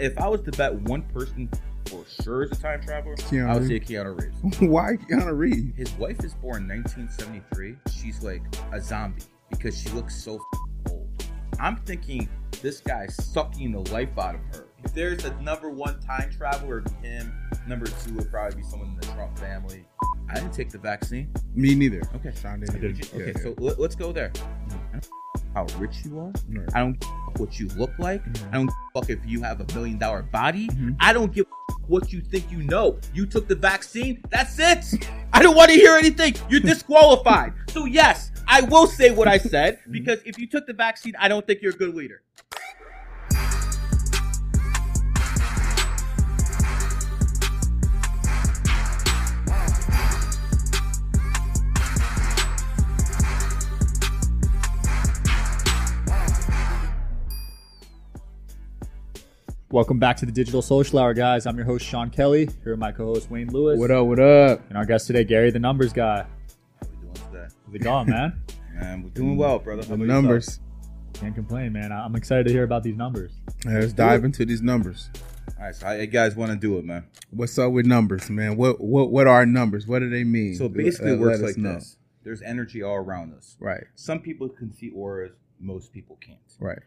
if I was to bet one person for sure is a time traveler, Keanu I would say. Keanu Reeves. Why Keanu Reeves? His wife is born in 1973. She's like a zombie because she looks so f- old. I'm thinking this guy's sucking the life out of her. If there's a number one time traveler, it'd be him. Number two would probably be someone in the Trump family. I didn't take the vaccine. Me neither. Okay. Sean didn't. I did. Yeah, Okay, yeah. so let, us go there. How rich you are. Right. I don't give a fuck what you look like. Mhm. I don't give a fuck if you have a million dollar body. Mhm. I don't give what you think you know. You took the vaccine. That's it. I don't want to hear anything. You're disqualified. so yes, I will say what I said because if you took the vaccine, I don't think you're a good leader. Welcome back to the Digital Social Hour, guys. I'm your host, Sean Kelly. Here with my co host, Wayne Lewis. What up? What up? And our guest today, Gary, the numbers guy. How we doing today? How's it going, man? Man, we're doing well, brother. How The about yourself? numbers. Can't complain, man. I- I'm excited to hear about these numbers. Let's dive into these numbers. All right, so how you guys want to do it, man? What's up with numbers, man? What what what are numbers? What do they mean? So basically, it Let- works like know. this. There's energy all around us. Right. Some people can see auras, most people can't. Right.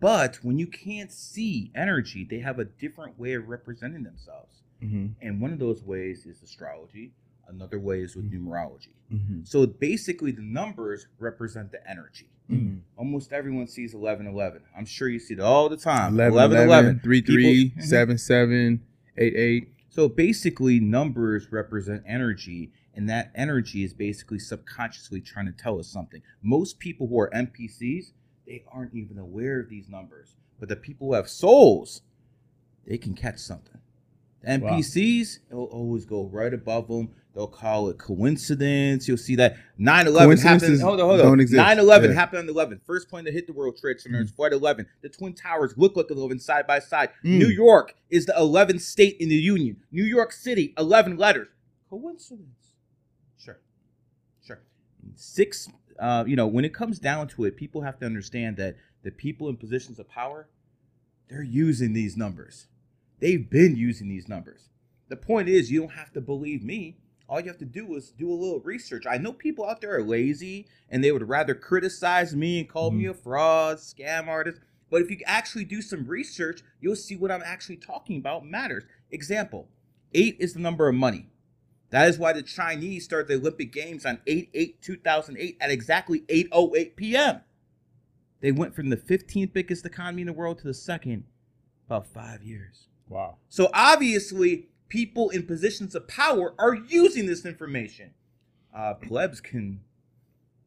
But when you can't see energy, they have a different way of representing themselves. Mm-hmm. And one of those ways is astrology, another way is with numerology. Mm-hmm. So basically, the numbers represent the energy. Mm-hmm. Almost everyone sees 11 11. I'm sure you see it all the time. 11, 11 11, 11. 3, 3, People- 7, 7, 8, 8. So basically, numbers represent energy, and that energy is basically subconsciously trying to tell us something. Most people who are NPCs, they aren't even aware of these numbers. But the people who have souls, they can catch something. The Wow. NPCs, it'll always go right above them. They'll call it coincidence. You'll see that 9 11 happened. Hold on, hold on. don't 9 11 Yeah. happened on the 11th. First plane to hit the World Trade Center is Flight 11. The Twin Towers look like 11 side by side. Mm. New York is the 11th state in the Union. New York City, 11 letters. Coincidence? Sure. Sure. Six, uh, you know, when it comes down to it, people have to understand that the people in positions of power, they're using these numbers. They've been using these numbers. The point is, you don't have to believe me. All you have to do is do a little research. I know people out there are lazy and they would rather criticize me and call me a fraud, scam artist. But if you actually do some research, you'll see what I'm actually talking about matters. Example eight is the number of money. That is why the Chinese started the Olympic Games on 8 8 2008 at exactly 8 p.m. They went from the 15th biggest economy in the world to the second about five years. Wow. So obviously, people in positions of power are using this information. Uh, plebs can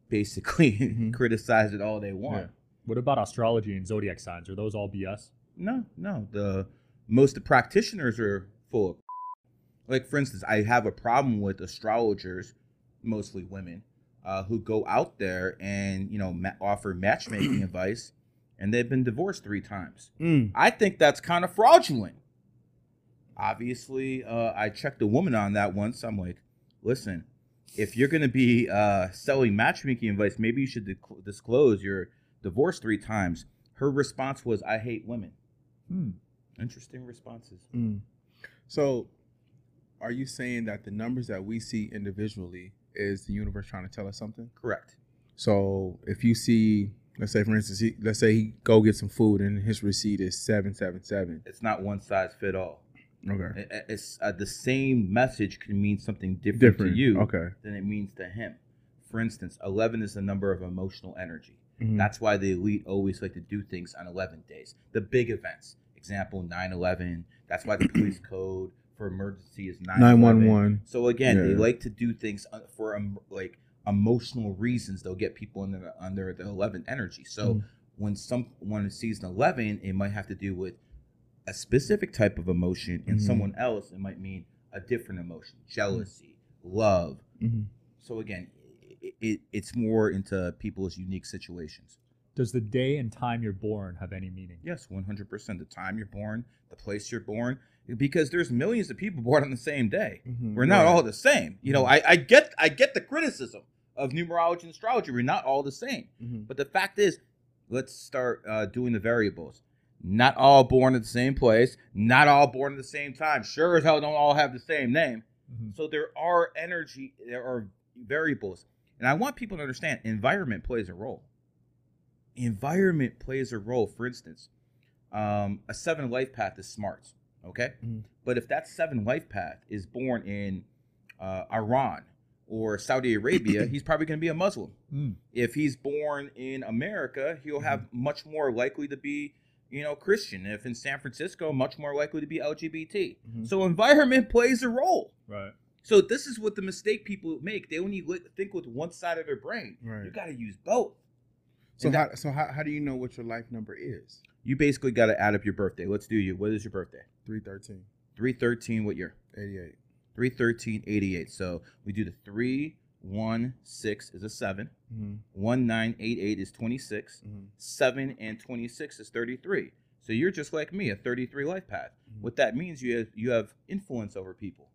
basically Mhm. criticize it all they want. Yeah. What about astrology and zodiac signs? Are those all BS? No, no. The most of the practitioners are full of like for instance, I have a problem with astrologers, mostly women, uh, who go out there and you know ma- offer matchmaking advice, and they've been divorced three times. Mm. I think that's kind of fraudulent. Obviously, uh, I checked a woman on that once. I'm like, listen, if you're going to be uh, selling matchmaking advice, maybe you should disclose you're divorced three times. Her response was, I hate women. Hmm. Interesting responses. Mm. So, are you saying that the numbers that we see individually is the universe trying to tell us something? Correct. So, if you see, let's say, for instance, he, let's say he go get some food and his receipt is seven seven seven. It's not one size fit all. Okay. It- It's uh, the same message can mean something different, Different. to you Okay. than it means to him. For instance, 11 is the number of emotional energy. Mhm. That's why the elite always like to do things on 11 days. The big events, example 9 11. That's why the police code for emergency is 911. So again, they like to do things uh, for um, like emotional reasons. They'll get people under under the 11 energy. So Mhm. when someone sees an 11, it might have to do with a specific type of emotion, and Mhm. someone else it might mean a different emotion, jealousy, love. Mhm. So again, it, it, it's more into people's unique situations. Does the day and time you're born have any meaning? Yes, 100%. The time you're born, the place you're born, because there's millions of people born on the same day. Mhm. We're not Right. all the same. You know, I, I get I get the criticism of numerology and astrology. We're not all the same. Mhm. But the fact is, let's start uh, doing the variables. not all born at the same place, not all born at the same time. Sure as hell don't all have the same name. Mhm. So there are energy, there are variables. And I want people to understand environment plays a role. Environment plays a role. For instance, um, a seven life path is smart, okay? Mhm. But if that seven life path is born in uh, Iran or Saudi Arabia, he's probably going to be a Muslim. Mm. If he's born in America, he'll have much more likely to be, you know, Christian. If in San Francisco, much more likely to be LGBT. Mhm. So environment plays a role. Right. So this is what the mistake people make. They only think with one side of their brain. Right. You got to use both. So And how so how, how do you know what your life number is? You basically got to add up your birthday. Let's do you. What is your birthday? Three thirteen. 313, what year? Eighty eight. 313, 88. So we do the 3, 1, 6 is a 7. Mm-hmm. 1, 9, 8, 8 is 26. Mm-hmm. 7 and 26 is 33. So you're just like me, a 33 life path. Mhm. What that means you have you have influence over people.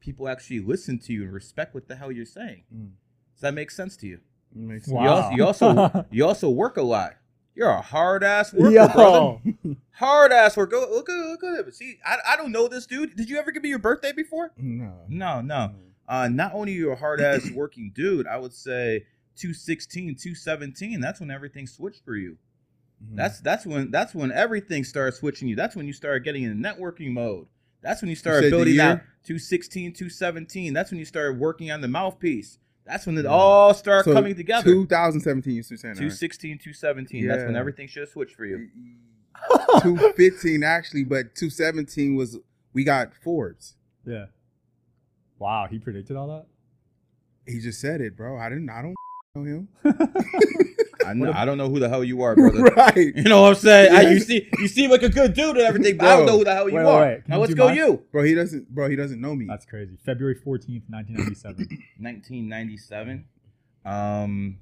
People actually listen to you and respect what the hell you're saying. Mm. Does that make sense to you? Makes You Wow. also you also, you also work a lot. You're a hard ass worker, Yo. brother. Hard ass worker. Look at look at him. See, I, I don't know this dude. Did you ever give me your birthday before? No. No, no. Uh, not only are you a hard ass working dude, I would say 216, 217. That's when everything switched for you. Mhm. That's that's when that's when everything started switching you. That's when you started getting in networking mode. That's when you started the building out 216, 217. That's when you started working on the mouthpiece. That's when it Yeah. all started So, coming together. 2017. You still saying that, right? 216, 217. That's when everything should have switched for you. 215 actually, but 217 was we got Forbes. Yeah. Wow, he predicted all that. He just said it, bro. I didn't. I don't know him. I, know, I don't know who the hell you are, brother. right. You know what I'm saying? I, you see, you seem like a good dude and everything, but I don't know who the hell you Wait, are. wait, wait. Now you let's go mine? you. Bro, he doesn't. Bro, he doesn't know me. That's crazy. February 14th, 1997. 1997. Um,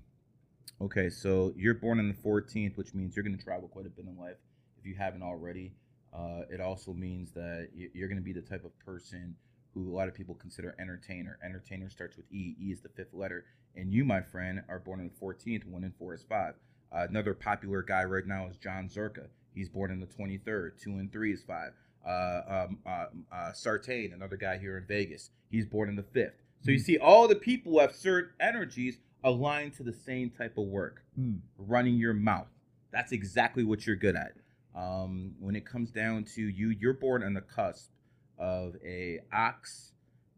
okay, so you're born on the 14th, which means you're going to travel quite a bit in life if you haven't already. Uh, it also means that you're going to be the type of person who a lot of people consider entertainer. Entertainer starts with E. E is the fifth letter. And you, my friend, are born on the 14th. One and four is five. Uh, another popular guy right now is Jon Zherka. He's born on the 23rd. Two and three is five. Uh, um, uh, uh, Sartain, another guy here in Vegas. He's born on the fifth. So you see, all the people have certain energies aligned to the same type of work Hmm. running your mouth. That's exactly what you're good at. Um, when it comes down to you, you're born on the cusp of a ox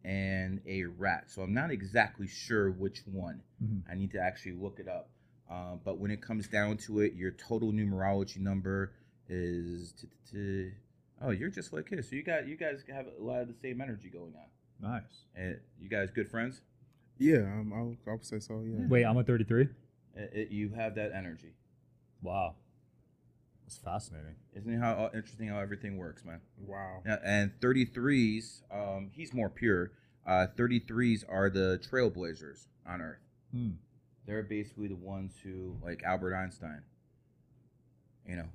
and a rat. So I'm not exactly sure which one. Mhm. I need to actually look it up. Um, but when it comes down to it, your total numerology number is. t- t- t- Oh, you're just like his. So you got you guys have a lot of the same energy going on. Nice. And you guys good friends? yeah, um, I, would, I would say so. Yeah. Wait, I'm a 33. It- it- you have that energy. Wow. That's fascinating. Isn't it how uh, interesting how everything works, man? Wow. Yeah, and 33s, um, he's more pure. Uh, 33s are the trailblazers on Earth. Hmm. They're basically the ones who, like Albert Einstein, you know,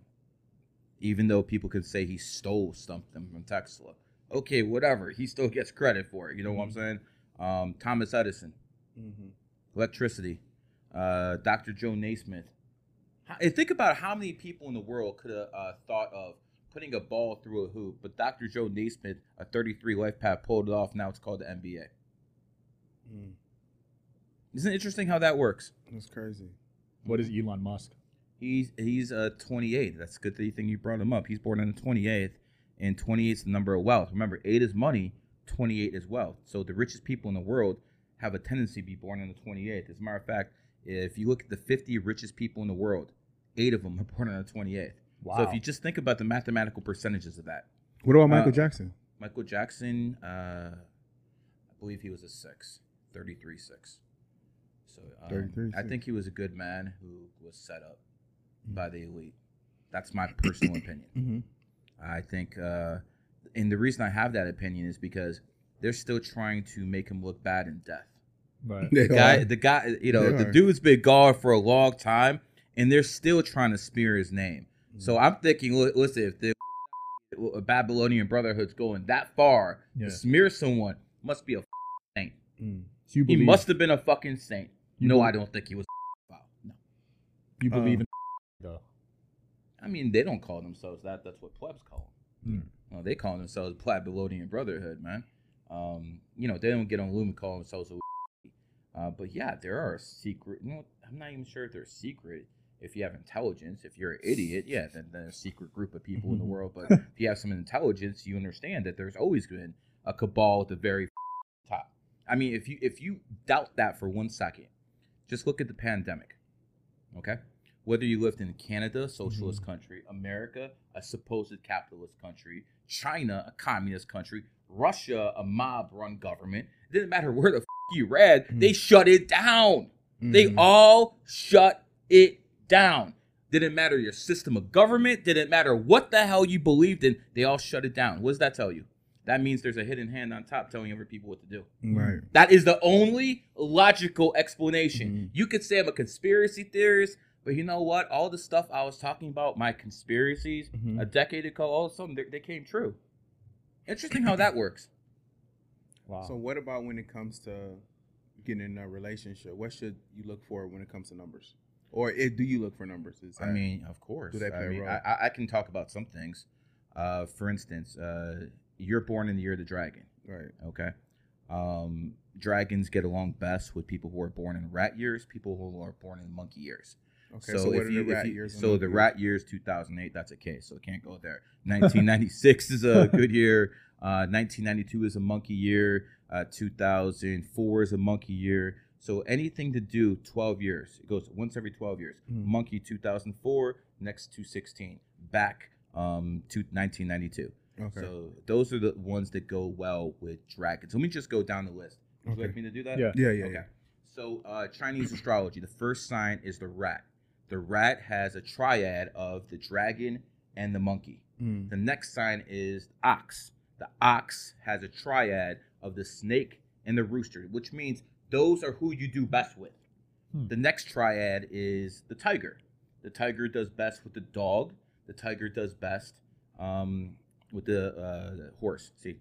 even though people could say he stole something from Tesla, okay, whatever, he still gets credit for it. You know what I'm saying? Um, Thomas Edison, Mm-hmm. electricity. Uh, Dr. Joe Naismith. How, think about how many people in the world could have uh, thought of putting a ball through a hoop, but Dr. Joe Naismith, a 33 life path, pulled it off. Now it's called the NBA. Mm, Isn't it interesting how that works? that's crazy. What is Elon Musk? He's he's uh 28. That's a good thing you brought him up. He's born on the 28th, and 28 is the number of wealth. Remember, eight is money, 28 is wealth. So the richest people in the world have a tendency to be born on the 28th. As a matter of fact, if you look at the 50 richest people in the world, eight of them are born on the 28th. Wow. So if you just think about the mathematical percentages of that, What about Michael Uh, Jackson? Michael Jackson, uh, I believe he was a six, 33 six. So um, 33, I think he was a good man who was set up by the elite. That's my personal opinion. Mm-hmm. I think, uh, and the reason I have that opinion is because they're still trying to make him look bad in death. Right. The guy, are. the guy, you know, They the are. dude's been gone for a long time, and they're still trying to smear his name. So Mm-hmm. I'm thinking, li- listen, if the Babylonian Brotherhood's going that far Yeah. to smear someone, must be a saint. Mm. So you He must have been a fucking saint. You no, believe- I don't think he was. Wow, no. you believe Um, in though. I mean, they don't call themselves that. That's what plebs call them. No, they call themselves Babylonian Brotherhood, man. Um, you know, they don't get on Loom and call themselves a. Uh, but yeah, there are secret. You know, I'm not even sure if they're secret. If you have intelligence, if you're an idiot, yeah, then there's a secret group of people in the world. But if you have some intelligence, you understand that there's always been a cabal at the very top. I mean, if you if you doubt that for one second, just look at the pandemic. Okay, whether you lived in Canada, socialist country, America, a supposed capitalist country, China, a communist country, Russia, a mob-run government, it didn't matter where the f- you read, they shut it down. They Mhm. all shut it down. Didn't matter your system of government. Didn't matter what the hell you believed in. They all shut it down. What does that tell you? That means there's a hidden hand on top telling other people what to do. right. That is the only logical explanation. Mhm. You could say I'm a conspiracy theorist, but you know what? All the stuff I was talking about, my conspiracies, Mhm. a decade ago, all of a sudden they, they came true. Interesting how that works. Wow. So what about when it comes to getting in a relationship? What should you look for when it comes to numbers? Or it, do you look for numbers? Is I mean, of course. do they play I a mean, role? I, I- can talk about some things. Uh, for instance, uh, you're born in the year of the dragon. right. Okay. Um, dragons get along best with people who are born in rat years, people who are born in monkey years. Okay. So, what if are you- the rat you- years? So the years? rat years 2008, that's a case, so it can't go there. 1996 is a good year. Uh, 1992 is a monkey year. Uh, 2004 is a monkey year. So anything to do 12 years, it goes once every 12 years. Mhm. Monkey 2004, next 216, back um, to 1992. Okay. So those are the ones that go well with dragons. Let me just go down the list. Would you like me to do that? Yeah. yeah, yeah, Okay. yeah. So uh, Chinese astrology, the first sign is the rat. The rat has a triad of the dragon and the monkey. Mm. The next sign is ox. The ox has a triad of the snake and the rooster, which means those are who you do best with. Hmm. The next triad is the tiger. The tiger does best with the dog. The tiger does best um, with the, uh, the horse. See,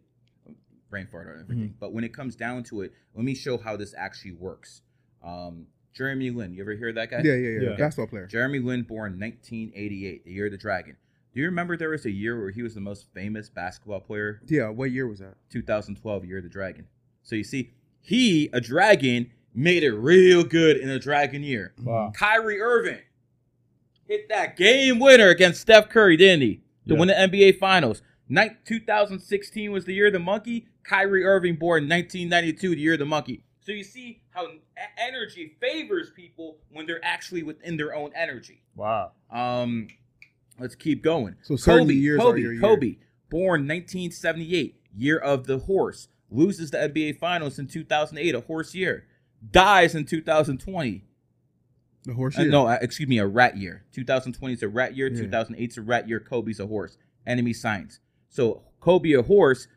brain fart on everything. But when it comes down to it, let me show how this actually works. Um, Jeremy Lin, you ever hear that guy? Yeah, yeah, yeah. Yeah. Basketball player. Jeremy Lin, born 1988, the year of the dragon. Do you remember there was a year where he was the most famous basketball player? Yeah. What year was that? 2012, year of the dragon. So you see, he, a dragon, made it real good in a dragon year. Wow. Kyrie Irving hit that game winner against Steph Curry, didn't he? To Yeah. win the NBA Finals. Night 2016 was the year of the monkey. Kyrie Irving born 1992, the year of the monkey. So you see how energy favors people when they're actually within their own energy. Wow. Um, let's keep going. So Kobe, years Kobe. Kobe, born 1978, year of the horse, loses the NBA Finals in 2008, a horse year, dies in 2020. The horse Uh, year. no, uh, excuse me, a rat year. 2020 is a rat year. Yeah. 2008 is a rat year. Kobe's a horse. Enemy signs. So Kobe, a horse,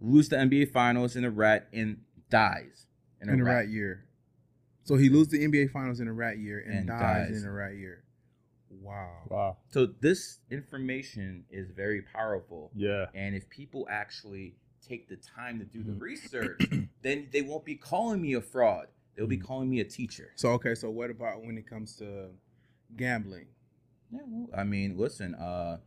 loses the NBA Finals in a rat and dies in a, in a rat. rat year. So he loses the NBA Finals in a rat year and, And dies, dies. in a rat year. Wow. Wow. So this information is very powerful. Yeah. And if people actually take the time to do the Mhm. research, then they won't be calling me a fraud. They'll be Mhm. calling me a teacher. So okay, so what about when it comes to gambling? Yeah, well, I mean, listen, uh,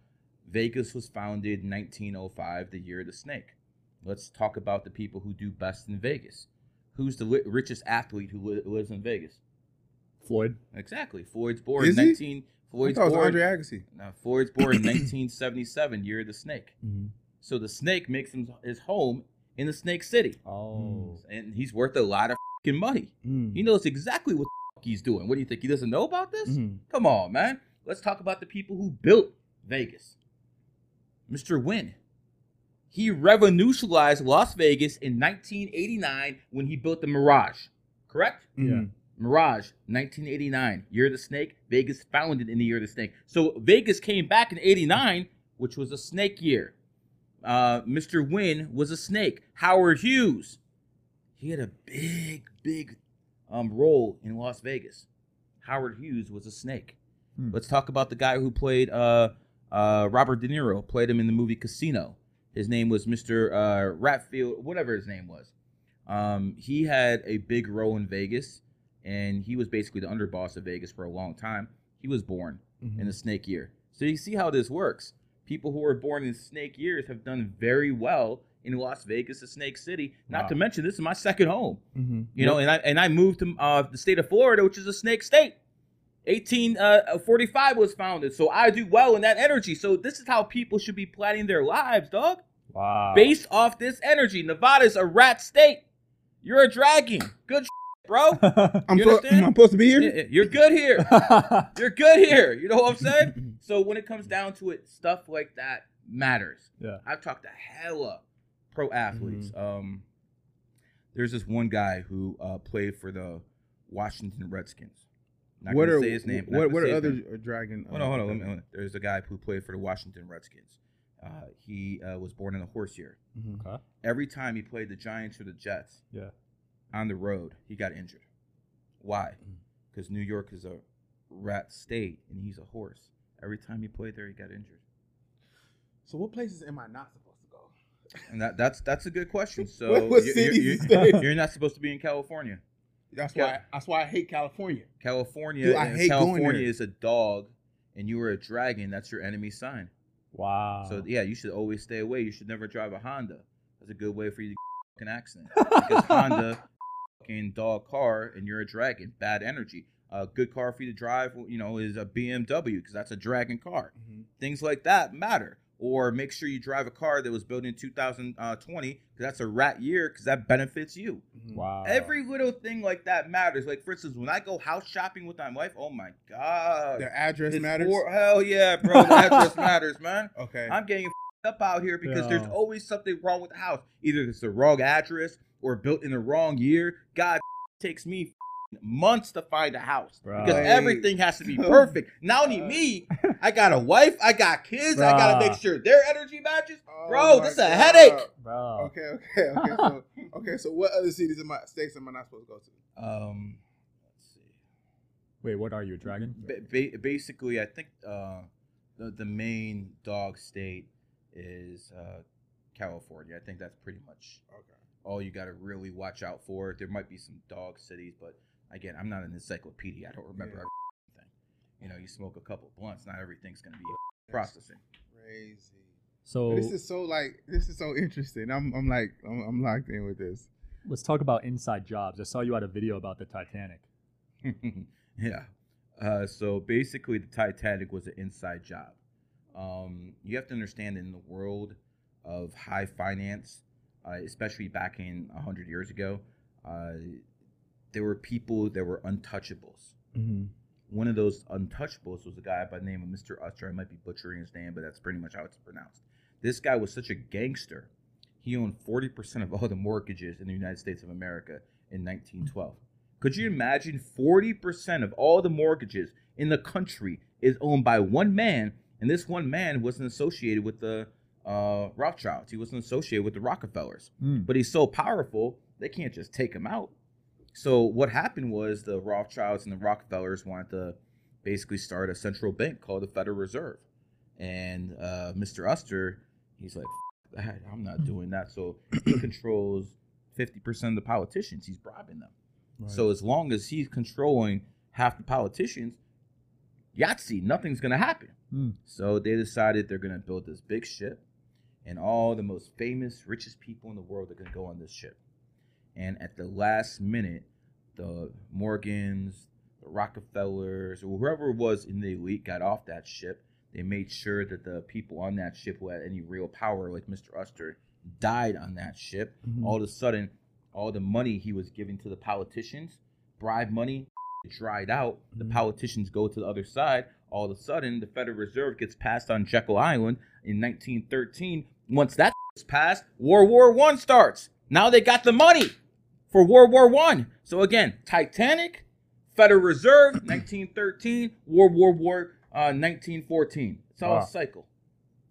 Vegas was founded in 1905, the year of the snake. Let's talk about the people who do best in Vegas. Who's the li- richest athlete who li- lives in Vegas? Floyd. Exactly. Floyd's born Is he? 19. I Floyd's thought it was born. Andre Agassi. No, Floyd's born in 1977, year of the snake. Mm-hmm. So the snake makes him his home in the Snake City, Oh. and he's worth a lot of fing money. Mm-hmm. He knows exactly what the f- he's doing. What do you think? He doesn't know about this? Mhm. Come on, man. Let's talk about the people who built Vegas. Mr. Wynn. He revolutionized Las Vegas in 1989 when he built the Mirage. Correct? Mhm. Mirage, 1989, Year of the Snake. Vegas founded in the Year of the Snake. So Vegas came back in 89, which was a snake year. Uh, Mr. Wynn was a snake. Howard Hughes, he had a big, big um, role in Las Vegas. Howard Hughes was a snake. Hmm. Let's talk about the guy who played uh, uh, Robert De Niro, played him in the movie Casino. His name was Mr. Uh, Ratfield, whatever his name was. Um, he had a big role in Vegas, and he was basically the underboss of Vegas for a long time. He was born Mhm. in the snake year. So you see how this works. People who were born in snake years have done very well in Las Vegas, a snake city. Not Wow. to mention, this is my second home. Mm-hmm. You know, and I and I moved to uh, the state of Florida, which is a snake state. 1845 was founded, so I do well in that energy. So this is how people should be planning their lives, dog. Wow. Based off this energy. Nevada's a rat state. You're a dragon. Good bro. I'm, You so. I'm supposed to be here. You're good here. You're good here. You know what I'm saying? So when it comes down to it, stuff like that matters. yeah. I've talked to hella pro athletes. Um, there's this one guy who uh, played for the Washington Redskins. Not what are say his name. what what are other name. uh, dragon? Hold on, hold on. Let me, hold on. There's a guy who played for the Washington Redskins. Uh, he uh, was born in a horse year. Mhm. Okay. Every time he played the Giants or the Jets Yeah. On the road, he got injured. Why? Mm. Because New York is a rat state and he's a horse. Every time he played there, he got injured. So what places am I not supposed to go? And that, that's that's a good question. So What- what you're- you're, you're not supposed to be in California. That's Yeah. why that's why I hate California. California, Dude, I hate California there. is a dog, and you are a dragon. That's your enemy sign. Wow. So yeah, you should always stay away. You should never drive a Honda. That's a good way for you to get an accident because Honda, fucking dog car, and you're a dragon. Bad energy. A good car for you to drive, you know, is a BMW because that's a dragon car. Mm-hmm. Things like that matter. Or make sure you drive a car that was built in 2020 uh, because that's a rat year because that benefits you. Mm-hmm. wow. Every little thing like that matters. Like for instance, when I go house shopping with my wife, oh my god, The address It's matters. for- hell yeah, bro. The address matters, man. okay. I'm getting up out here because there's always something wrong with the house. Either it's the wrong address or built in the wrong year. God takes me months to find a house Bro. because Hey. everything has to be perfect. Not only me, I got a wife, I got kids, I gotta make sure their energy matches. Oh Bro, this is a headache. Bro. Okay, okay, okay. So, okay, so what other cities in my states am I not supposed to go to? Um, let's see. Wait, what are you, a dragon? Ba- ba- basically, I think uh, the the main dog state is uh, California. I think that's pretty much Okay. All you got to really watch out for. There might be some dog cities, but again, I'm not an encyclopedia. I don't remember Yeah. everything. You know, you smoke a couple blunts, not everything's gonna be processing. Crazy. So this is so like this is so interesting. I'm I'm like I'm, I'm locked in with this. let's talk about inside jobs. I saw you had a video about the Titanic. yeah. Uh, so basically, the Titanic was an inside job. Um, you have to understand in the world of high finance, uh, especially back in 100 years ago, uh, there were people that were untouchables. Mm-hmm. One of those untouchables was a guy by the name of Mr. Usher. I might be butchering his name, but that's pretty much how it's pronounced. This guy was such a gangster. He owned 40% of all the mortgages in the United States of America in 1912. Could you imagine 40% of all the mortgages in the country is owned by one man, and this one man wasn't associated with the uh, Rothschilds. He wasn't associated with the Rockefellers. Mm. But he's so powerful, they can't just take him out. So what happened was the Rothschilds and the Rockefellers wanted to basically start a central bank called the Federal Reserve. And uh, Mr. Uster, he's like, that, I'm not doing that. So he controls 50% of the politicians. He's bribing them. So as long as he's controlling half the politicians, Yahtzee, nothing's gonna happen. Mm. So they decided they're gonna build this big ship, and all the most famous, richest people in the world are gonna go on this ship. And at the last minute, the Morgans, the Rockefellers, or whoever was in the elite got off that ship. They made sure that the people on that ship who had any real power, like Mr. Uster, died on that ship. Mhm. All of a sudden, all the money he was giving to the politicians, bribe money, dried out. The Mhm. politicians go to the other side. All of a sudden, the Federal Reserve gets passed on Jekyll Island in 1913. Once that is passed, World War One starts. Now they got the money for World War One. So again, Titanic, Federal Reserve, 1913, World War War, uh, 1914. It's all Wow. a cycle.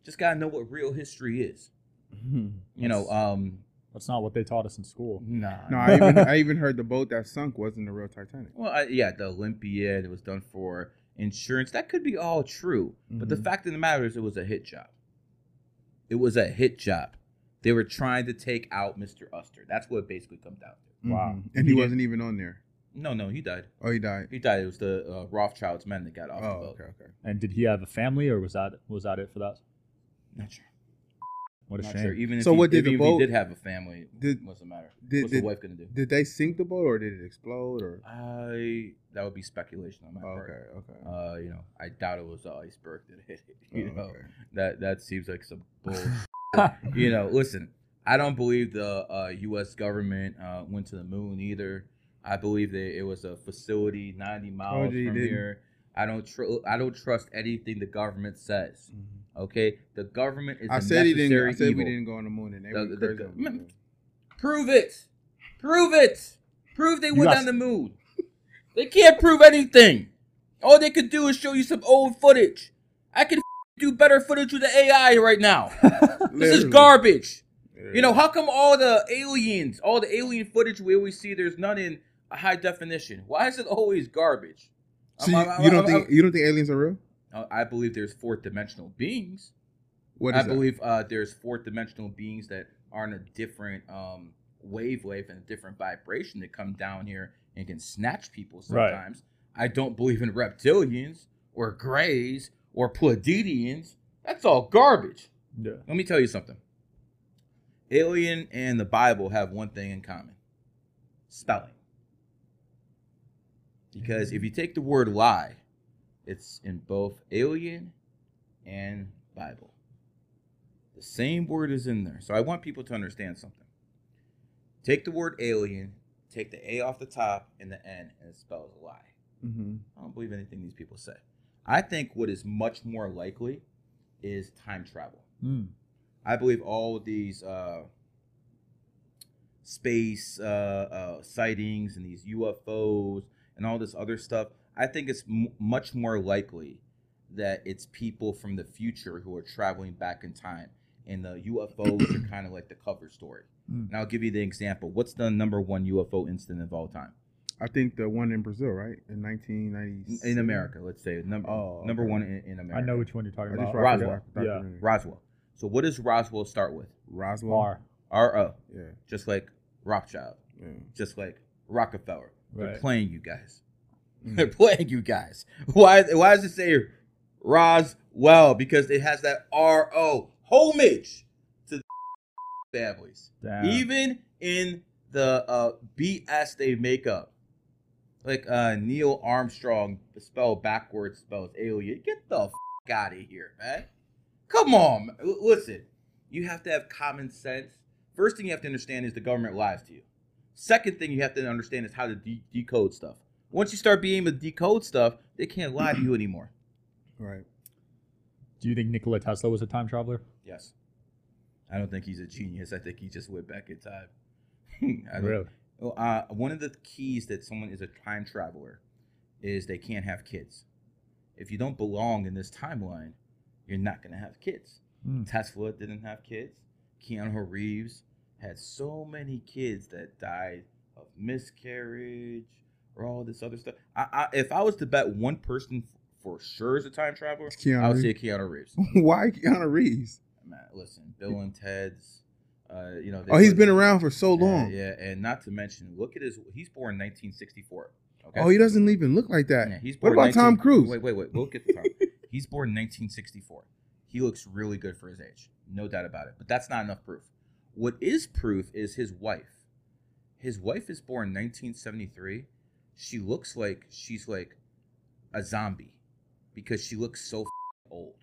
Just gotta know what real history is. Mm-hmm. You know, um, That's not what they taught us in school. nah. No, I even I even heard the boat that sunk wasn't the real Titanic. Well, I, yeah, the Olympiad it was done for insurance. That could be all true, but the Mhm. fact of the matter is, it was a hit job. It was a hit job. They were trying to take out Mr. Uster. That's what it basically comes down to. Wow. Mhm. And he He wasn't even on there. No, no, he died. Oh, he died. He died. It was the uh, Rothschild's men that got off the Oh, boat. okay, okay. And did he have a family, or was that was that it for that? Not sure. What a Not shame. sure. Even if So he, what did the even boat- did have a family, it Did doesn't matter. did- What's did- the wife gonna do? did they sink the boat or did it explode or? I that would be speculation on my Oh, part. okay, okay. Uh, you know, I doubt it was the iceberg that hit it. You Oh, know, okay. that that seems like some bull. you know, listen, I don't believe the uh, U.S. government uh, went to the moon either. I believe that it was a facility 90 miles you from didn't. here. I don't tr- I don't trust anything the government says. Mhm. Okay, the government is. I a said he didn't. I necessary said we didn't go on the moon, and they The- went the- crazy the- on the. Prove it. Prove it. Prove they You went on the moon. They can't prove anything. All they could do is show you some old footage. I can do better footage with the AI right now. This is Literally. garbage. You know, how come all the aliens, all the alien footage we always see, there's none in a high definition? Why is it always garbage? So you, I'm- I'm- you don't I'm- think you don't think aliens are real? I'm- believe there's fourth dimensional beings. What I that? believe uh, there's fourth dimensional beings that are in a different um, wavelength and a different vibration that come down here and can snatch people Right. sometimes. I don't believe in reptilians or grays or Pleiadians. That's all garbage. yeah. Let me tell you something. Alien and the Bible have one thing in common spelling. Because if you take the word lie, it's in both alien and Bible. The same word is in there. So I want people to understand something. Take the word alien, take the A off the top and the N, and it spells lie. Mhm. I don't believe anything these people say. I think what is much more likely is time travel. Mm. I believe all of these uh, space uh, uh, sightings and these UFOs and all this other stuff, I think it's m- much more likely that it's people from the future who are traveling back in time. And the UFOs are kind of like the cover story. Mm. And I'll give you the example. What's the number one UFO incident of all time? I think the one in Brazil, right, in 1990 In America, let's say. Number, Oh, number one in, in America. I know which one you're talking about. Roswell. Yeah. Roswell. So what does Roswell start with? Roswell. R. R O. Yeah, Just like Rothschild. yeah. just like Rockefeller. They're playing you guys. They're playing you guys. Why? Why does it say Roswell? Because it has that R O homage to the families. Damn. Even in the uh, BS they make up, like uh, Neil Armstrong, spelled backwards spells alien. Get the f- out of here, man. Come on. man. L- Listen, you have to have common sense. First thing you have to understand is the government lies to you. Second thing you have to understand is how to de- decode stuff. Once you start being able to decode stuff, they can't lie to you anymore. Right. Do you think Nikola Tesla was a time traveler? Yes. I don't think he's a genius. I think he just went back in time. I Really? Well, uh, one of the keys that someone is a time traveler is they can't have kids. If you don't belong in this timeline, you're not going to have kids. Mm. Tesla didn't have kids. Keanu Reeves had so many kids that died of miscarriage or all this other stuff. I, I, if I was to bet one person for sure is a time traveler, I would say. Keanu Reeves. Why Keanu Reeves? Man, listen, Bill and Ted's. Uh, you know, Oh, he's been around for so Yeah, long. Yeah, and not to mention, look at his. He's born in 1964. Okay. Oh, he doesn't even look like that. Yeah, he's what born about Tom Cruise? Wait, wait, wait. We'll get to Tom. he's born in 1964. He looks really good for his age, no doubt about it. But that's not enough proof. What is proof is his wife. His wife is born in 1973. She looks like she's like a zombie because she looks so f- old.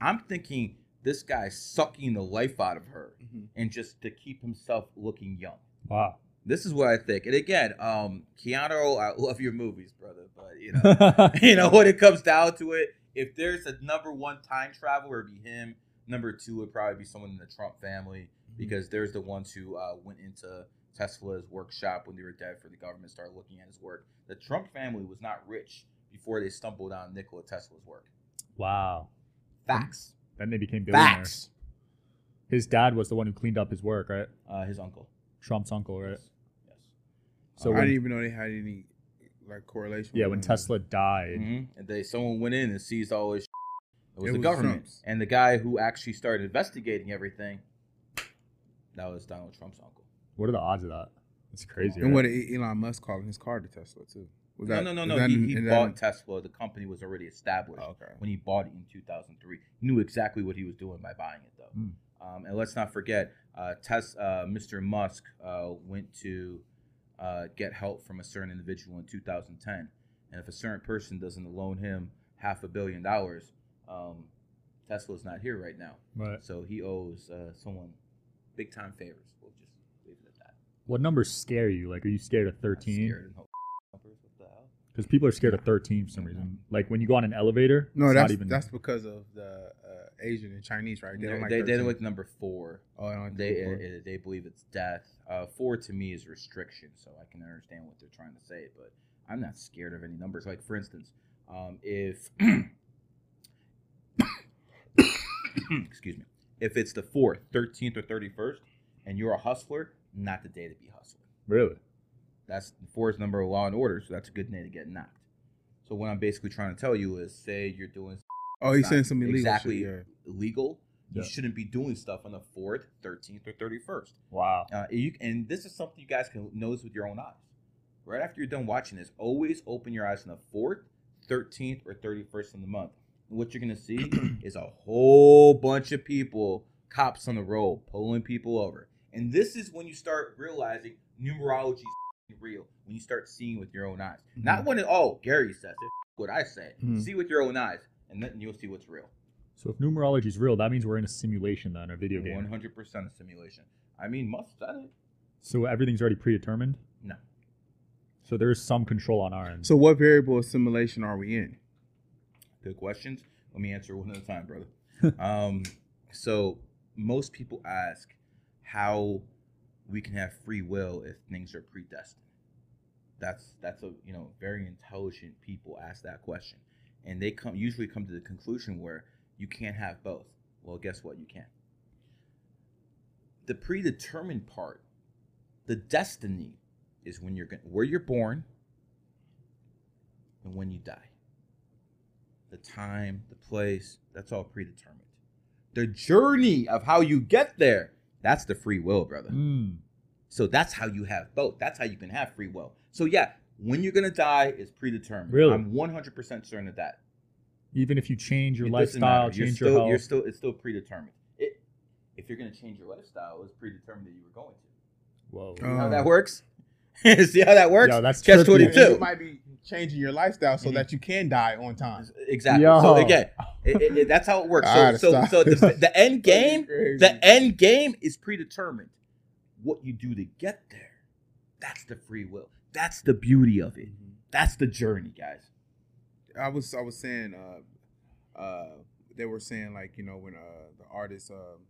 I'm thinking this guy's sucking the life out of her Mhm. and just to keep himself looking young. Wow. This is what I think. And again, um, Keanu, I love your movies, brother, but you know, you know, when it comes down to it, if there's a number one time traveler, it'd be him. Number two would probably be someone in the Trump family because there's the ones who uh, went into Tesla's workshop when they were dead for the government started looking at his work. The Trump family was not rich before they stumbled on Nikola Tesla's work. wow. Facts. Then they became billionaires. Facts. His dad was the one who cleaned up his work, right? Uh, his uncle. Trump's uncle, right? Yes. yes. So I when- didn't even know they had any like correlation. Yeah, when one another. Tesla died, Mhm. And they someone went in and seized all his. It was It the was government, Trump's. and the guy who actually started investigating everything. That was Donald Trump's uncle. What are the odds of that? It's crazy. And right? what did Elon Musk calling his car to Tesla too? Was no, no, no, is no. that He, in- he is that bought Tesla. The company was already established Oh, okay. when he bought it in 2003. He knew exactly what he was doing by buying it, though. Hmm. Um, and let's not forget, uh, Tes- uh, Mr. Musk uh, went to uh, get help from a certain individual in 2010. And if a certain person doesn't loan him half a billion dollars, um, Tesla's not here right now. Right. So he owes uh, someone big time favors. We'll just leave it at that. What numbers scare you? Like, are you scared of 13? scared of no numbers. What the hell? Because people are scared of 13 for some reason. Like when you go on an elevator, No, it's that's not even. that's because of the uh, Asian and Chinese, right? They, don't like they, they don't like number four. Oh, they don't like They the uh, four. uh, they believe it's death. Uh, four to me is restriction, so I can understand what they're trying to say. But I'm not scared of any numbers. Like for instance, um, if excuse me, if it's the fourth, thirteenth, or thirty first, and you're a hustler, not the day to be hustling. really? That's four is number of law and order, so that's a good day to get knocked. So what I'm basically trying to tell you is, say you're doing oh, he's saying something illegal exactly shit. Yeah. illegal, Yeah. you shouldn't be doing stuff on the fourth, thirteenth, or thirty first. Wow. Uh, you, and this is something you guys can notice with your own eyes. Right after you're done watching this, always open your eyes on the fourth, thirteenth, or thirty-first of the month. And what you're gonna see is a whole bunch of people, cops on the road, pulling people over. And this is when you start realizing numerology is real. When you start seeing with your own eyes, not when it. Oh, Gary says it. What I say. Mhm. See with your own eyes, and then you'll see what's real. So if numerology is real, that means we're in a simulation then, a video One game. hundred percent a simulation. I mean, Musk said it. So everything's already predetermined. No. So there is some control on our end. So, what variable of simulation are we in? Good questions. Let me answer one at a time, brother. um, so most people ask how we can have free will if things are predestined. That's that's a you know very intelligent people ask that question, and they come usually come to the conclusion where you can't have both. Well, guess what? You can. The predetermined part, the destiny, is when you're going where you're born and when you die the time, the place, that's all predetermined. The journey of how you get there, that's the free will, brother. Mm. So that's how you have both. That's how you can have free will. So yeah, when you're gonna die is predetermined. Really? I'm 100% certain of that. Even if you change your It lifestyle, matter. You're change still, your health. You're still, it's still predetermined. It, if you're gonna change your lifestyle, it's predetermined that you were going to. Whoa. See how Oh. that works? See how that works? Yo, that's Catch trippy. 22. You might be changing your lifestyle so Mhm. that you can die on time. Exactly. Yo. So again, it, it- it- that's how it works. So, Alright, so, stop. so the, the end game, the end game is predetermined. What you do to get there, that's the free will. That's the beauty of it. That's the journey, guys. I was I was saying uh uh they were saying like you know when uh the artist um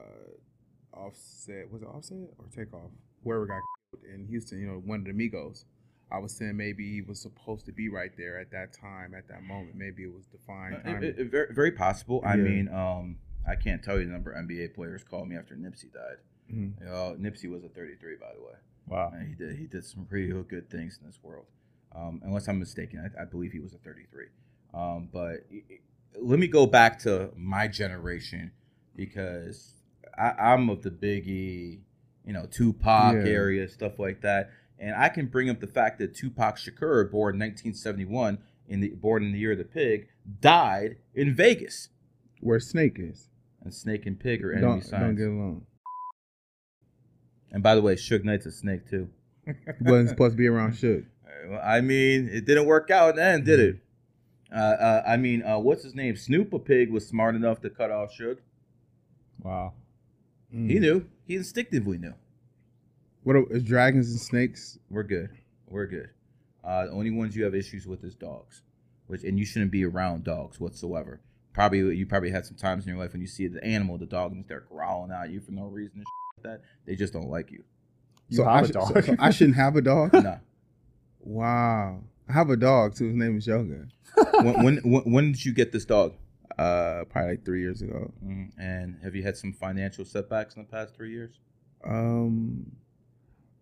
uh offset was it offset or takeoff whoever got killed in Houston you know one of the Migos I was saying maybe he was supposed to be right there at that time at that moment maybe it was defined Uh, it- it- very, very possible. I mean, um, I can't tell you the number of NBA players called me after Nipsey died. Mhm. Uh, Nipsey was a 33, by the way. Wow. Uh, he did he did some pretty good things in this world. Um, unless I'm mistaken, I, I believe he was a 33. Um, but i- i- let me go back to my generation because I, I'm of the Biggie, you know, Tupac Yeah. area, stuff like that. And I can bring up the fact that Tupac Shakur, born in 1971, in the born in the year of the pig, died in Vegas. where Snake is And Snake and Pig are enemy don't, don't get along and by the way, Suge Knight's a snake too. he wasn't supposed to be around Suge Uh, I mean, it didn't work out in the end, did it? Uh, uh, I mean, uh, what's his name? Snoop a pig was smart enough to cut off Suge. Wow. Mm. He knew. He instinctively knew. What are, is dragons and snakes We're good. We're good. Uh, the only ones you have issues with is dogs, which and you shouldn't be around dogs whatsoever. Probably you probably had some times in your life when you see the animal, the dog, and they're growling at you for no reason and shit like that. They just don't like you. You so have I, a should- dog. so- so I shouldn't have a dog nah. wow I have a dog too his name is Yoga when, when when when did you get this dog? uh probably like three years ago Mm, And have you had some financial setbacks in the past three years? Um,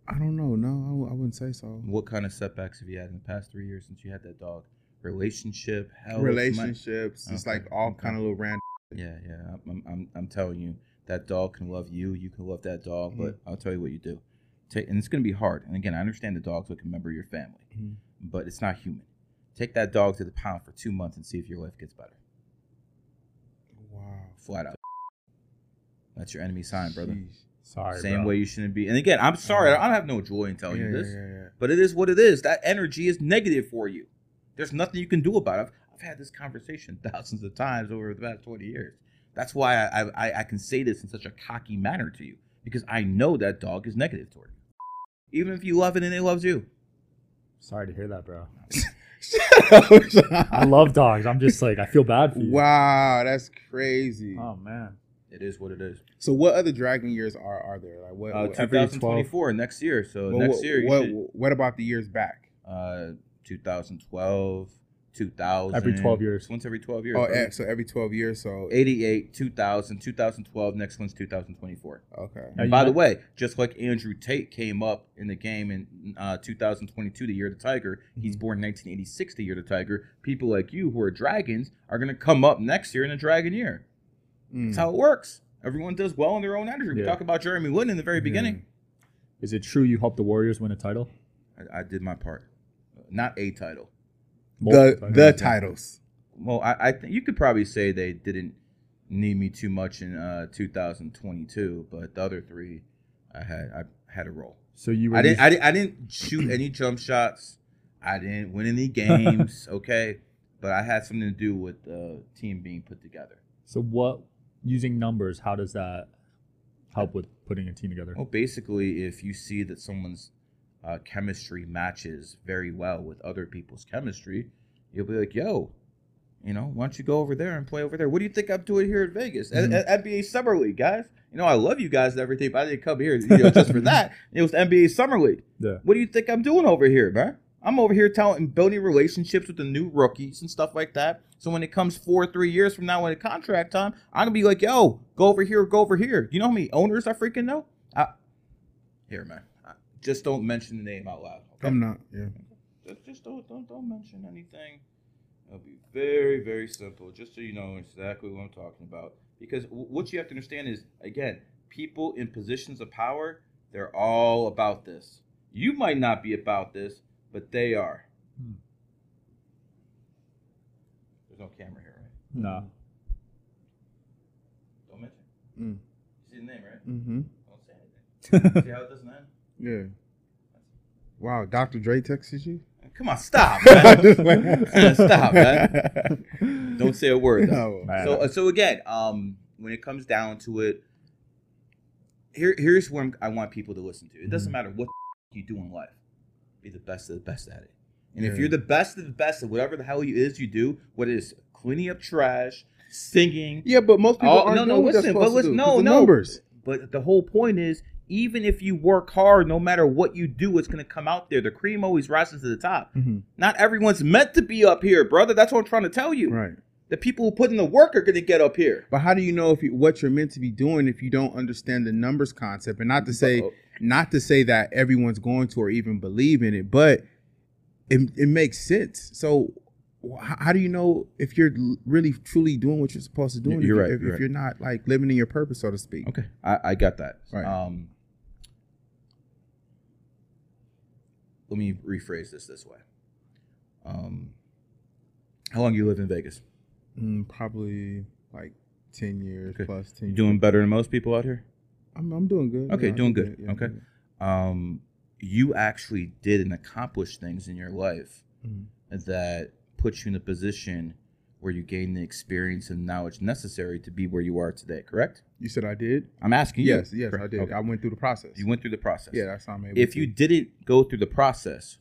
I don't know. No, I, w- I wouldn't say so. What kind of setbacks have you had in the past three years since you had that dog? Relationship, health, money? Relationships, it's Okay, like all okay. kind of little random. Yeah, yeah. I'm, I'm, I'm telling you, that dog can love you. You can love that dog. But I'll tell you what you do: Take, and it's going to be hard. And again, I understand the dog's like a member of your family, Mhm. but it's not human. Take that dog to the pound for two months and see if your life gets better. Wow. Flat out. That's your enemy sign, brother. Sorry, Same bro. way you shouldn't be. And again, I'm sorry. I don't have no joy in telling yeah, you this, Yeah, yeah, but it is what it is. That energy is negative for you. There's nothing you can do about it. I've, I've had this conversation thousands of times over the past 20 years. That's why I, I, I can say this in such a cocky manner to you because I know that dog is negative toward you. Even if you love it and it loves you. Sorry to hear that, bro. I love dogs. I'm just like I feel bad for you. wow, that's crazy. Oh man. It is what it is. So, what other dragon years are are there? Like what? Uh, what, 2024 next year. So what- next what- year, what, should, what about the years back? uh, 2012, 2000. Every 12 years. Once every 12 years. Oh, brother. eh, so every twelve years. So 88, 2000, 2012. Next one's 2024. okay. And you by the way, just like Andrew Tate came up in the game in uh, 2022, the year of the Tiger, he's Mhm. born 1986, the year of the Tiger. People like you who are dragons are going to come up next year in a dragon year. Mm. That's how it works. Everyone does well in their own energy. We Yeah. talk about Jeremy Lin in the very beginning. Is it true you helped the Warriors win a title? I, I did my part. Not a title. The Multiple the titles. titles. Well, I, I think you could probably say they didn't need me too much in uh, 2022, but the other three, I had I had a role. So you were I didn't, I didn't I didn't shoot any jump shots. I didn't win any games. okay, but I had something to do with the team being put together. so what using numbers, how does that help with putting a team together? Well, basically, if you see that someone's uh, chemistry matches very well with other people's chemistry, you'll be like, "Yo, you know, why don't you go over there and play over there? What do you think I'm doing here in Vegas at, Mhm. at NBA Summer League, guys? You know, I love you guys and everything, but I didn't come here, you know, just for that. It was NBA Summer League. Yeah. What do you think I'm doing over here, man? I'm over here telling and building relationships with the new rookies and stuff like that. So when it comes four, or three years from now, when the contract time, I'm gonna be like, yo, go over here, go over here. You know how many owners I freaking know? I, here, man. I, just don't mention the name out loud. Okay? I'm not. Yeah. Just, just don't, don't don't mention anything. It'll be very very simple, just so you know exactly what I'm talking about. Because what you have to understand is, again, people in positions of power, they're all about this. You might not be about this, but they are. Hmm. There's no camera here, right? No. Don't mention. Mm. You see the name, right? Mm-hmm. Don't say anything. see how it doesn't end? Yeah. Wow. Dr. Dre texted you. Come on, stop, man. Stop, man. Don't say a word. No. So, uh, so again, um, when it comes down to it, here, here's where I'm, I want people to listen to. It doesn't Mhm. matter what you do in life, be the best of the best at it. And if you're the best of the best at whatever the hell it is you do, what is cleaning up trash, singing, Yeah, but most people aren't no, no, doing listen, but listen, no, no. numbers. But the whole point is, even if you work hard, no matter what you do, it's going to come out there. The cream always rises to the top. Mm-hmm. Not everyone's meant to be up here, brother. That's what I'm trying to tell you. Right. The people who put in the work are going to get up here. But how do you know if you, what you're meant to be doing if you don't understand the numbers concept? And not to say, Uh-oh. not to say that everyone's going to or even believe in it, but it, it makes sense. So how do you know if you're really truly doing what you're supposed to do? You're if right, If, you're if right. you're not like living in your purpose, so to speak. Okay, I, I got that. Right. Um, let me rephrase this this way. Um, how long you live in Vegas? Mm, probably like ten years Okay. plus. Ten. You doing better than most people out here? I'm, I'm doing good. Okay, doing good. Yeah, Okay. good. Um, you actually did and accomplished things in your life Mhm. that put you in a position where you gained the experience and knowledge necessary to be where you are today. Correct? You said I did. I'm asking you. Yes, yes, I did. Okay. I went through the process. You went through the process. Yeah, that's how I'm able. If to. you didn't go through the process,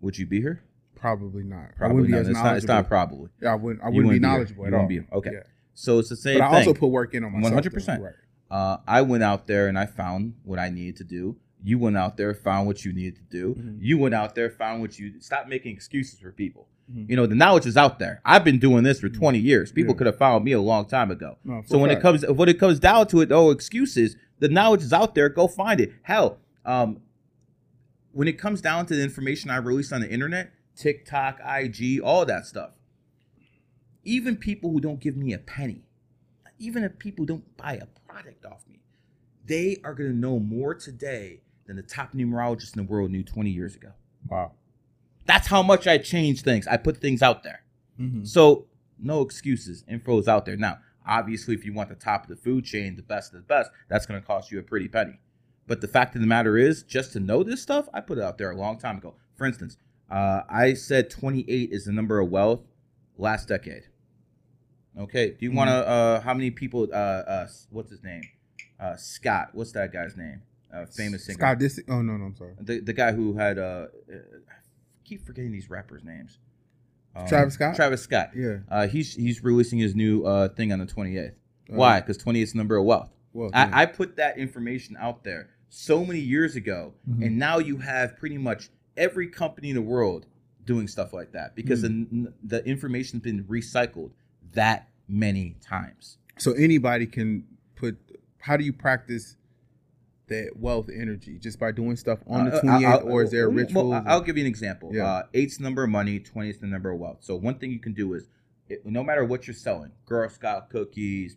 would you be here? Probably not. I Probably wouldn't not. be as It's not, it's not probably. Yeah, I wouldn't. I wouldn't be wouldn't be knowledgeable You at all. wouldn't be- okay. Yeah. So it's the same But I thing. also put work in on myself. 100%. Right. uh, I went out there and I found what I needed to do. You went out there, found what you needed to do. Mhm. You went out there, found what you. Stop making excuses for people. Mhm. You know the knowledge is out there. I've been doing this for 20 years. People Yeah. could have found me a long time ago. No, So when it comes when it comes down to it, oh excuses, the knowledge is out there. Go find it. Hell, um, when it comes down to the information I release on the internet, TikTok, IG, all that stuff, even people who don't give me a penny, even if people don't buy a product off me, they are gonna know more today than the top numerologist in the world knew 20 years ago. Wow. That's how much I change things. I put things out there. Mm-hmm. So no excuses. Info is out there. Now, obviously, if you want the top of the food chain, the best of the best, that's going to cost you a pretty penny. But the fact of the matter is, just to know this stuff, I put it out there a long time ago. For instance, uh, I said 28 is the number of wealth last decade. Okay. Do you want to? Uh, how many people? Uh, uh, what's his name? Uh, Scott. What's that guy's name? Uh, famous singer. Scott Disick. Oh no, no, I'm sorry. The the guy who had. Uh, uh, I keep forgetting these rappers' names. Um, Travis Scott? Travis Scott. Yeah. Uh, he's he's releasing his new uh, thing on the 28th. Uh, Why? Because 28 is the number of wealth. Well, yeah. I, I put that information out there so many years ago, Mhm. and now you have pretty much every company in the world doing stuff like that because the, the information's been recycled that many times. so anybody can put. How do you practice that wealth energy? Just by doing stuff on the Uh, 28th, I'll- or is there well, rituals? I'll, I'll give you an example. Yeah. Uh, eight's the number of money, 20 is the number of wealth. So one thing you can do is, it, no matter what you're selling, Girl Scout cookies,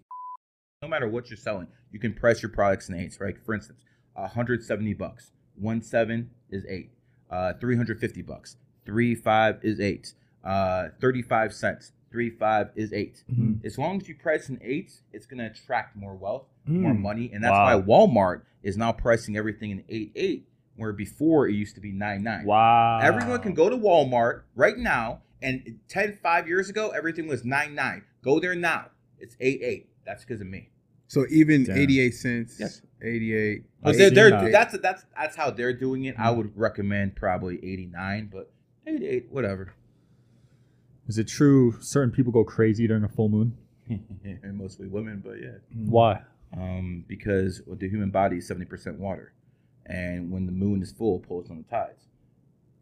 no matter what you're selling, you can price your products in eights, right? For instance, 170 bucks, one seven is eight, uh, 350 bucks, three five is eight, uh, 35 cents, three five is eight. Mhm. As long as you price in eights, it's gonna attract more wealth, more Mm. money, and that's Wow. why Walmart is now pricing everything in eight eight, where before it used to be nine nine. Wow. Everyone can go to Walmart right now, and 10, 5 years ago, everything was nine nine. Go there now. It's eight eight. That's because of me. So even Damn. 88 cents, Yes. 88. But they're, they're, that's that's that's how they're doing it. I Mhm. would recommend probably eighty nine, but eighty eight, whatever. Is it true certain people go crazy during a full moon? and mostly women, but yeah. Why? um, because the human body is 70% water. And when the moon is full, it pulls on the tides.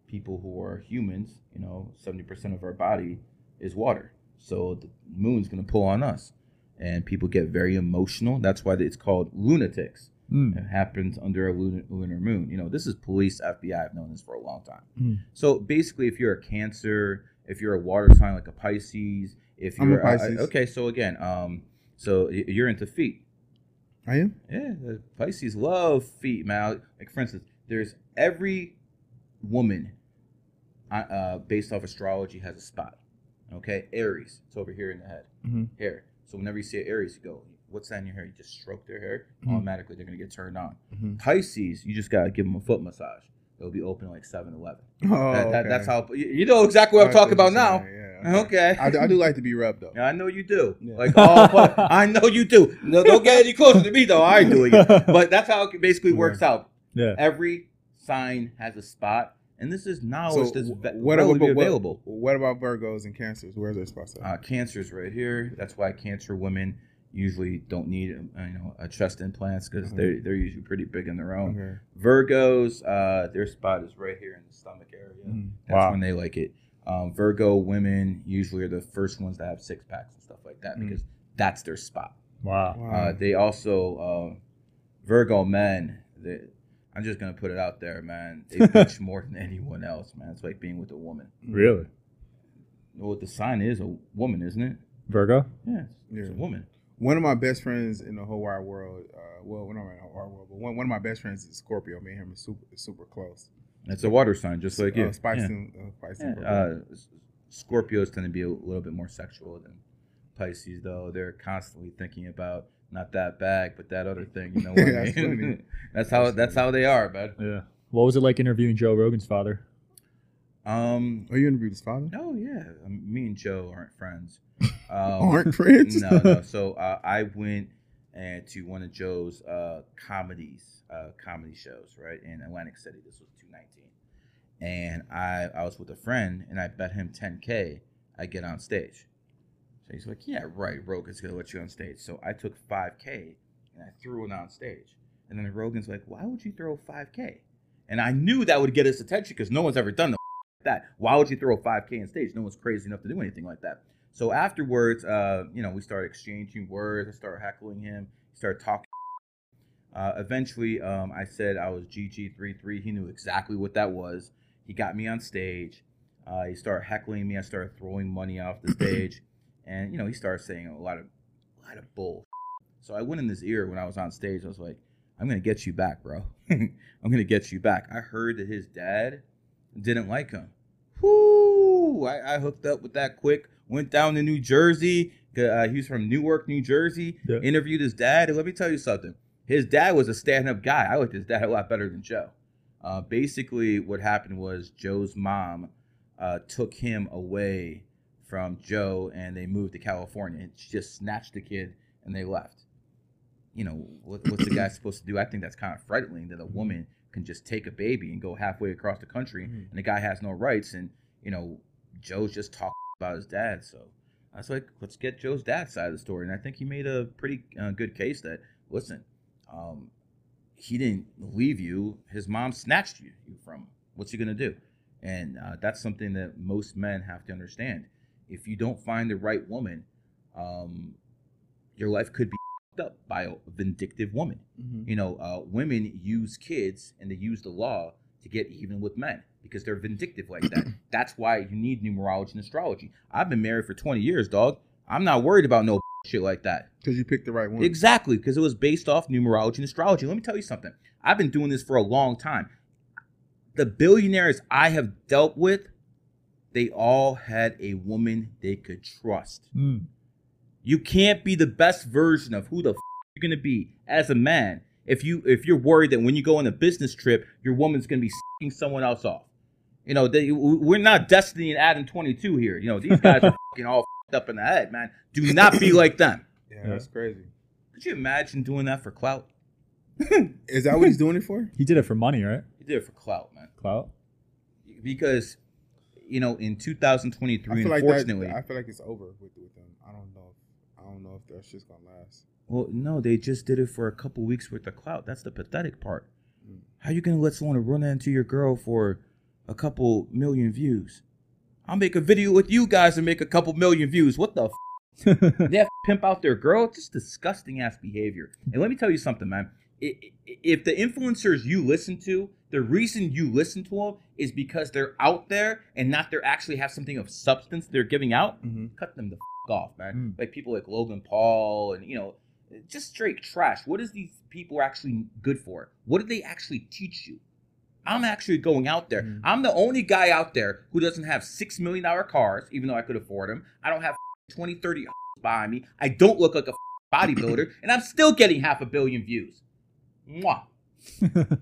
People who are humans, you know, 70% of our body is water. So the moon's going to pull on us. And people get very emotional. That's why it's called lunatics. Mm. It happens under a lunar, lunar moon. You know, this is police, FBI. I've known this for a long time. Mm. So basically, if you're a Cancer, if you're a water sign like a Pisces, if I'm a you're uh, Pisces. okay, so again, um, so you're into feet. I am. Yeah, Pisces love feet, man. Like for instance, there's every woman, uh, uh, based off astrology, has a spot. Okay, Aries, it's over here in the head, Mhm. hair. So whenever you see an Aries, you go, "What's that in your hair?" You just stroke their hair. Mhm. Automatically, they're gonna get turned on. Mhm. Pisces, you just gotta give them a foot massage. They'll be open like 7-Eleven. Oh, That- that- okay. That's how you know exactly what I'm talking about now. Yeah, Okay. I, do- I do like to be rubbed though. Yeah, I know you do. Yeah. Like, oh, but I know you do. No, don't get any closer to me though. I ain't doing it. But that's how it basically works out. Yeah. Every sign has a spot, and this is knowledge that's ve- what, what, what, available. what about Virgos and Cancers? Where's their spots at? Uh, cancer's right here. That's why cancer women usually don't need uh, you know a chest implants because Mhm. they're they're usually pretty big on their own. okay. Virgos, uh, their spot is right here in the stomach area. Mhm. That's Wow. when they like it. Um, Virgo women usually are the first ones that have six packs and stuff like that Mm. because that's their spot. Wow. Wow. Uh, they also uh, Virgo men. They, I'm just gonna put it out there, man. They bitch more than anyone else, man. It's like being with a woman. Really? Well, the sign is a woman, isn't it? Virgo? Yeah, it's Yeah. a woman. One of my best friends in the whole wide world, uh, well, not in the whole wide world, but one, one of my best friends is Scorpio. Me and him are super, super close. It's a water sign, just like you. Uh, Spice Yeah. and, uh, Spice Yeah, and uh, Scorpios tend to be a little bit more sexual than Pisces, though. They're constantly thinking about not that bag, but that other thing. You know what I That's mean? that's how That's that's how they are, bud. Yeah. What was it like interviewing Joe Rogan's father? Um, Oh, you interviewed his father? oh yeah, um, me and Joe aren't friends. Um, Aren't friends? no, no. So uh, I went and to one of Joe's uh, comedies, uh, comedy shows, right in Atlantic City. This was 2019, and I I was with a friend, and I bet him 10k I get on stage. So he's like, "Yeah, right. Rogan's gonna let you on stage." So I took 5k and I threw it on stage, and then Rogan's like, "Why would you throw 5k?" And I knew that would get his attention because no one's ever done no like that. Why would you throw 5k on stage? No one's crazy enough to do anything like that. So afterwards, uh, you know, we started exchanging words. I started heckling him. He started talking. Uh, eventually, um, I said I was GG33. He knew exactly what that was. He got me on stage. Uh, he started heckling me. I started throwing money off the stage, and you know, he started saying a lot of, a lot of bull. So I went in his ear when I was on stage. I was like, I'm gonna get you back, bro. I'm gonna get you back. I heard that his dad didn't like him. Whoo! I, I hooked up with that quick. Went down to New Jersey. Uh, he's from Newark, New Jersey. Yeah. Interviewed his dad. And let me tell you something. His dad was a stand-up guy. I liked his dad a lot better than Joe. Uh, basically, what happened was Joe's mom uh, took him away from Joe, and they moved to California. And she just snatched the kid, and they left. You know what, what's the guy supposed to do? I think that's kind of frightening that a woman can just take a baby and go halfway across the country, Mhm. and the guy has no rights. And you know, Joe's just talking about his dad. So I was like, let's get Joe's dad's side of the story. And I think he made a pretty uh, good case that listen, um, he didn't leave you. His mom snatched you, you from him. What's he gonna do? And uh, that's something that most men have to understand. If you don't find the right woman, um, your life could be up by a vindictive woman. Mhm. You know, uh, women use kids and they use the law to get even with men because they're vindictive like that. That's why you need numerology and astrology. I've been married for 20 years, dog. I'm not worried about no shit like that. Because you picked the right one. Exactly, because it was based off numerology and astrology. Let me tell you something. I've been doing this for a long time. The billionaires I have dealt with, they all had a woman they could trust. Mm. You can't be the best version of who the f- you're gonna be as a man if you if you're worried that when you go on a business trip, your woman's gonna be sucking someone else off. You know, they, we're not Destiny and Adam 22 here. You know, these guys are fucking all f***ed up in the head, man. Do not be like them. Yeah, Yeah. that's crazy. Could you imagine doing that for clout? Is that what he's doing it for? He did it for money, right? He did it for clout, man. Clout. Because, you know, in I 2023, like unfortunately, that, I feel like it's over with with them. I don't know. If, I don't know if that shit's gonna last. well, no, they just did it for a couple weeks worth of clout. That's the pathetic part. Mm. How you gonna let someone run into your girl for a couple million views? I'll make a video with you guys and make a couple million views. What the? F- they have to pimp out their girl. It's just disgusting ass behavior. And let me tell you something, man. If the influencers you listen to, the reason you listen to them is because they're out there and not they actually have something of substance they're giving out, Mm-hmm. cut them the f- off, man. Mm. Like people like Logan Paul and you know, just straight trash. What is these people actually good for? What do they actually teach you? I'm actually going out there. Mhm. I'm the only guy out there who doesn't have six million dollar cars, even though I could afford them. I don't have 20, 30 behind me. I don't look like a bodybuilder, and I'm still getting half a billion views. Mwah.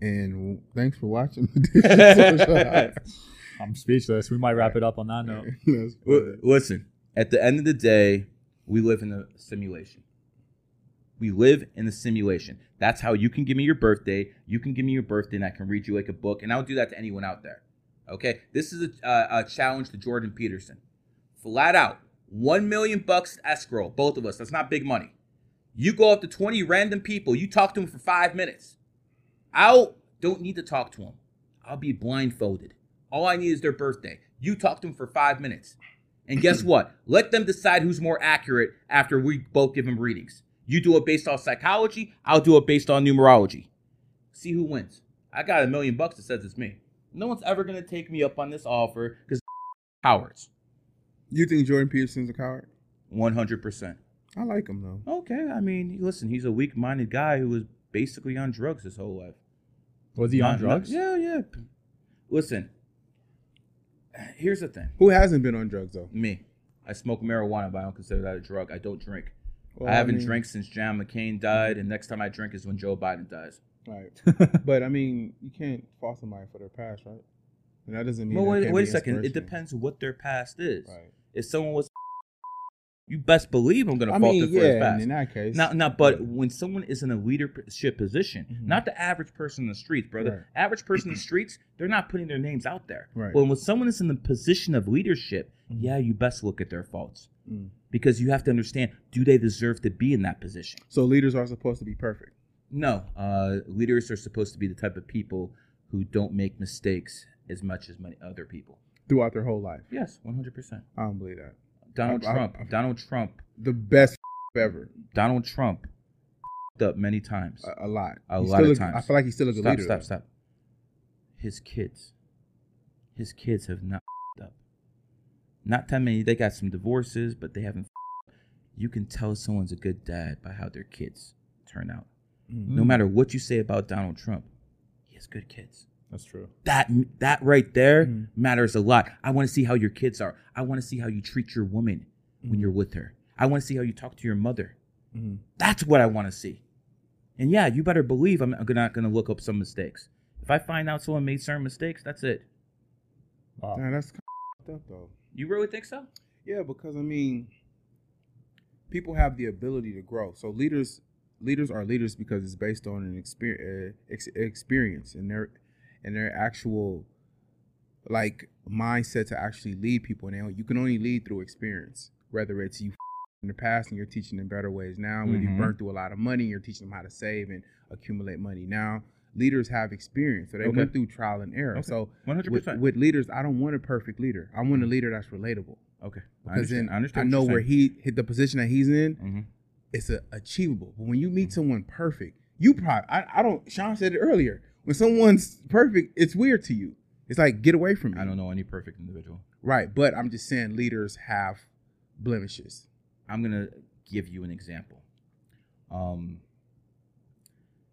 And thanks for watching. I'm speechless. We might wrap it up on that note. L- Listen, at the end of the day, we live in a simulation. We live in a simulation. That's how you can give me your birthday. You can give me your birthday, and I can read you like a book. And I'll do that to anyone out there. Okay, this is a, uh, a challenge to Jordan Peterson. Flat out, one million bucks escrow, both of us. That's not big money. You go up to twenty random people. You talk to them for five minutes. I don't need to talk to them. I'll be blindfolded. All I need is their birthday. You talk to them for five minutes. And guess what? Let them decide who's more accurate after we both give them readings. You do it based on psychology, I'll do it based on numerology. See who wins. I got a million bucks that says it's me. No one's ever going to take me up on this offer because cowards. You think Jordan Peterson's a coward? 100%. I like him though. Okay, I mean, listen, he's a weak minded guy who was basically on drugs his whole life. Was he on Not- not- drugs? yeah, yeah. Listen, here's the thing Who hasn't been on drugs though? me. I smoke marijuana, but I don't consider that a drug. I don't drink. Well, I haven't mean, drank since John McCain died, and next time I drink is when Joe Biden dies. Right. but I mean, you can't fault somebody for their past, right? And that doesn't mean. Well, wait, wait a second. It depends what their past is. Right. If someone was, you best believe I'm going to fault mean, for his past. In that case, Now, now, but when someone is in a leadership position, Mhm. not the average person in the streets, brother. Right. Average person in the streets, they're not putting their names out there. Right. But when someone is in the position of leadership, Mhm. yeah, you best look at their faults Mm. because you have to understand: do they deserve to be in that position? So leaders are supposed to be perfect. No, uh, leaders are supposed to be the type of people who don't make mistakes as much as many other people. throughout their whole life. Yes, one hundred percent. I don't believe that. Donald I- Trump. I- Donald Trump. The best ever. Donald Trump. Up many times. A, a lot. A He's lot of a- times. I feel like he's still a good stop, leader. stop, though. stop. His kids. His kids have not up. Not that many. They got some divorces, but they haven't. You can tell someone's a good dad by how their kids turn out. No mm-hmm. matter what you say about Donald Trump, he has good kids. That's true. That that right there Mhm. matters a lot. I want to see how your kids are. I want to see how you treat your woman when you're with her. I want to see how you talk to your mother. Mhm. That's what I want to see. And yeah, you better believe I'm not going to look up some mistakes. If I find out someone made certain mistakes, that's it. Wow. Nah, that's kind of up though. You really think so? Yeah, because I mean, people have the ability to grow. So leaders, leaders are leaders because it's based on an experience, ex- experience and their, and their actual, like mindset to actually lead people. Now you can only lead through experience. Whether it's you in the past and you're teaching them better ways now, When you burnt through a lot of money, you're teaching them how to save and accumulate money now. Leaders have experience, so they Okay. went through trial and error. Okay. So 100%. with, with leaders, I don't want a perfect leader. I want a leader that's relatable okay. I because then understand. I, know where he hit the position that he's in. Mhm. It's a, achievable. But when you meet someone perfect, you probably I, I don't. Sean said it earlier. When someone's perfect, it's weird to you. It's like get away from me. I don't know any perfect individual. Right, but I'm just saying leaders have blemishes. I'm gonna give you an example. Um,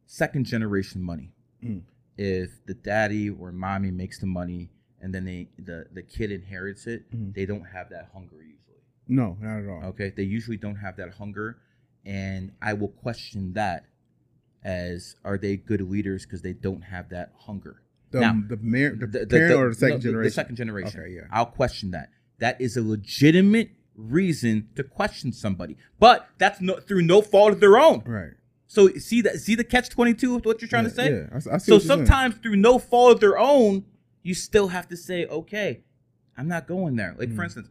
second generation money. Mm. If the daddy or mommy makes the money and then they the the kid inherits it, Mhm. they don't have that hunger usually. No, not at all. Okay, they usually don't have that hunger, and I will question that as are they good leaders because they don't have that hunger. The Now, the, mar- the, The- parent the- or the second no, generation. The second generation. Okay, yeah. I'll question that. That is a legitimate reason to question somebody, but that's no through no fault of their own. Right. So see that see the catch twenty two of what you're trying to say. Yeah, I, I see So you're saying. sometimes through no fault of their own, you still have to say, okay, I'm not going there. Like for Mhm. instance,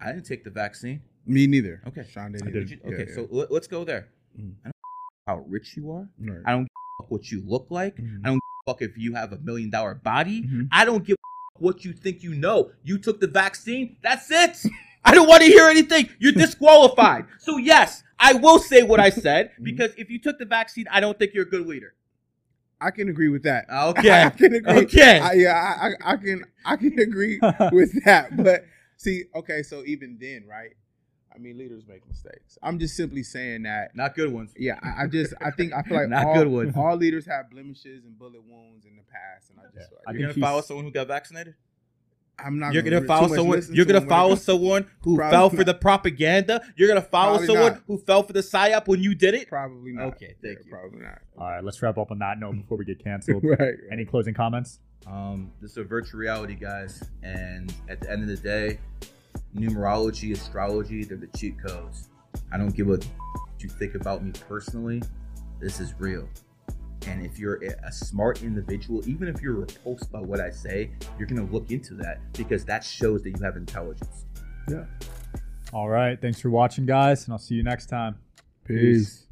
I didn't take the vaccine. me neither. Okay. Sean didn't. did. You? Okay, yeah. so let- let's go there. Mhm. How rich you are. Right. I don't give a fuck what you look like. Mhm. I don't give a fuck if you have a million dollar body. Mhm. I don't give a fuck what you think you know. You took the vaccine. That's it. I don't want to hear anything. You're disqualified. so yes, I will say what I said Mhm. because if you took the vaccine, I don't think you're a good leader. I can agree with that. Okay. I can agree. Okay. I, yeah, I, I, I can I can agree with that. But see, okay, so even then, right? I mean, leaders make mistakes. I'm just simply saying that. Not good ones. Yeah, I, I just I think I feel like Not all, good ones. all leaders have blemishes and bullet wounds in the past, and I just I You're think gonna follow someone who got vaccinated. I'm not. You're gonna gonna follow someone. listen You're to gonna them when it follow someone who Probably fell for not. the propaganda. You're gonna follow Probably someone not. who fell for the psyop when you did it. Probably not. Okay, thank Yeah, you. Probably not. All right, let's wrap up on that note before we get canceled. right. Any closing comments? Um, this is a virtual reality, guys, and at the end of the day, numerology, astrology, they're the cheat codes. I don't give a you think about me personally. This is real. And if you're a a smart individual, even if you're repulsed by what I say, you're gonna look into that because that shows that you have intelligence. Yeah. All right. Thanks for watching, guys, and I'll see you next time. Peace.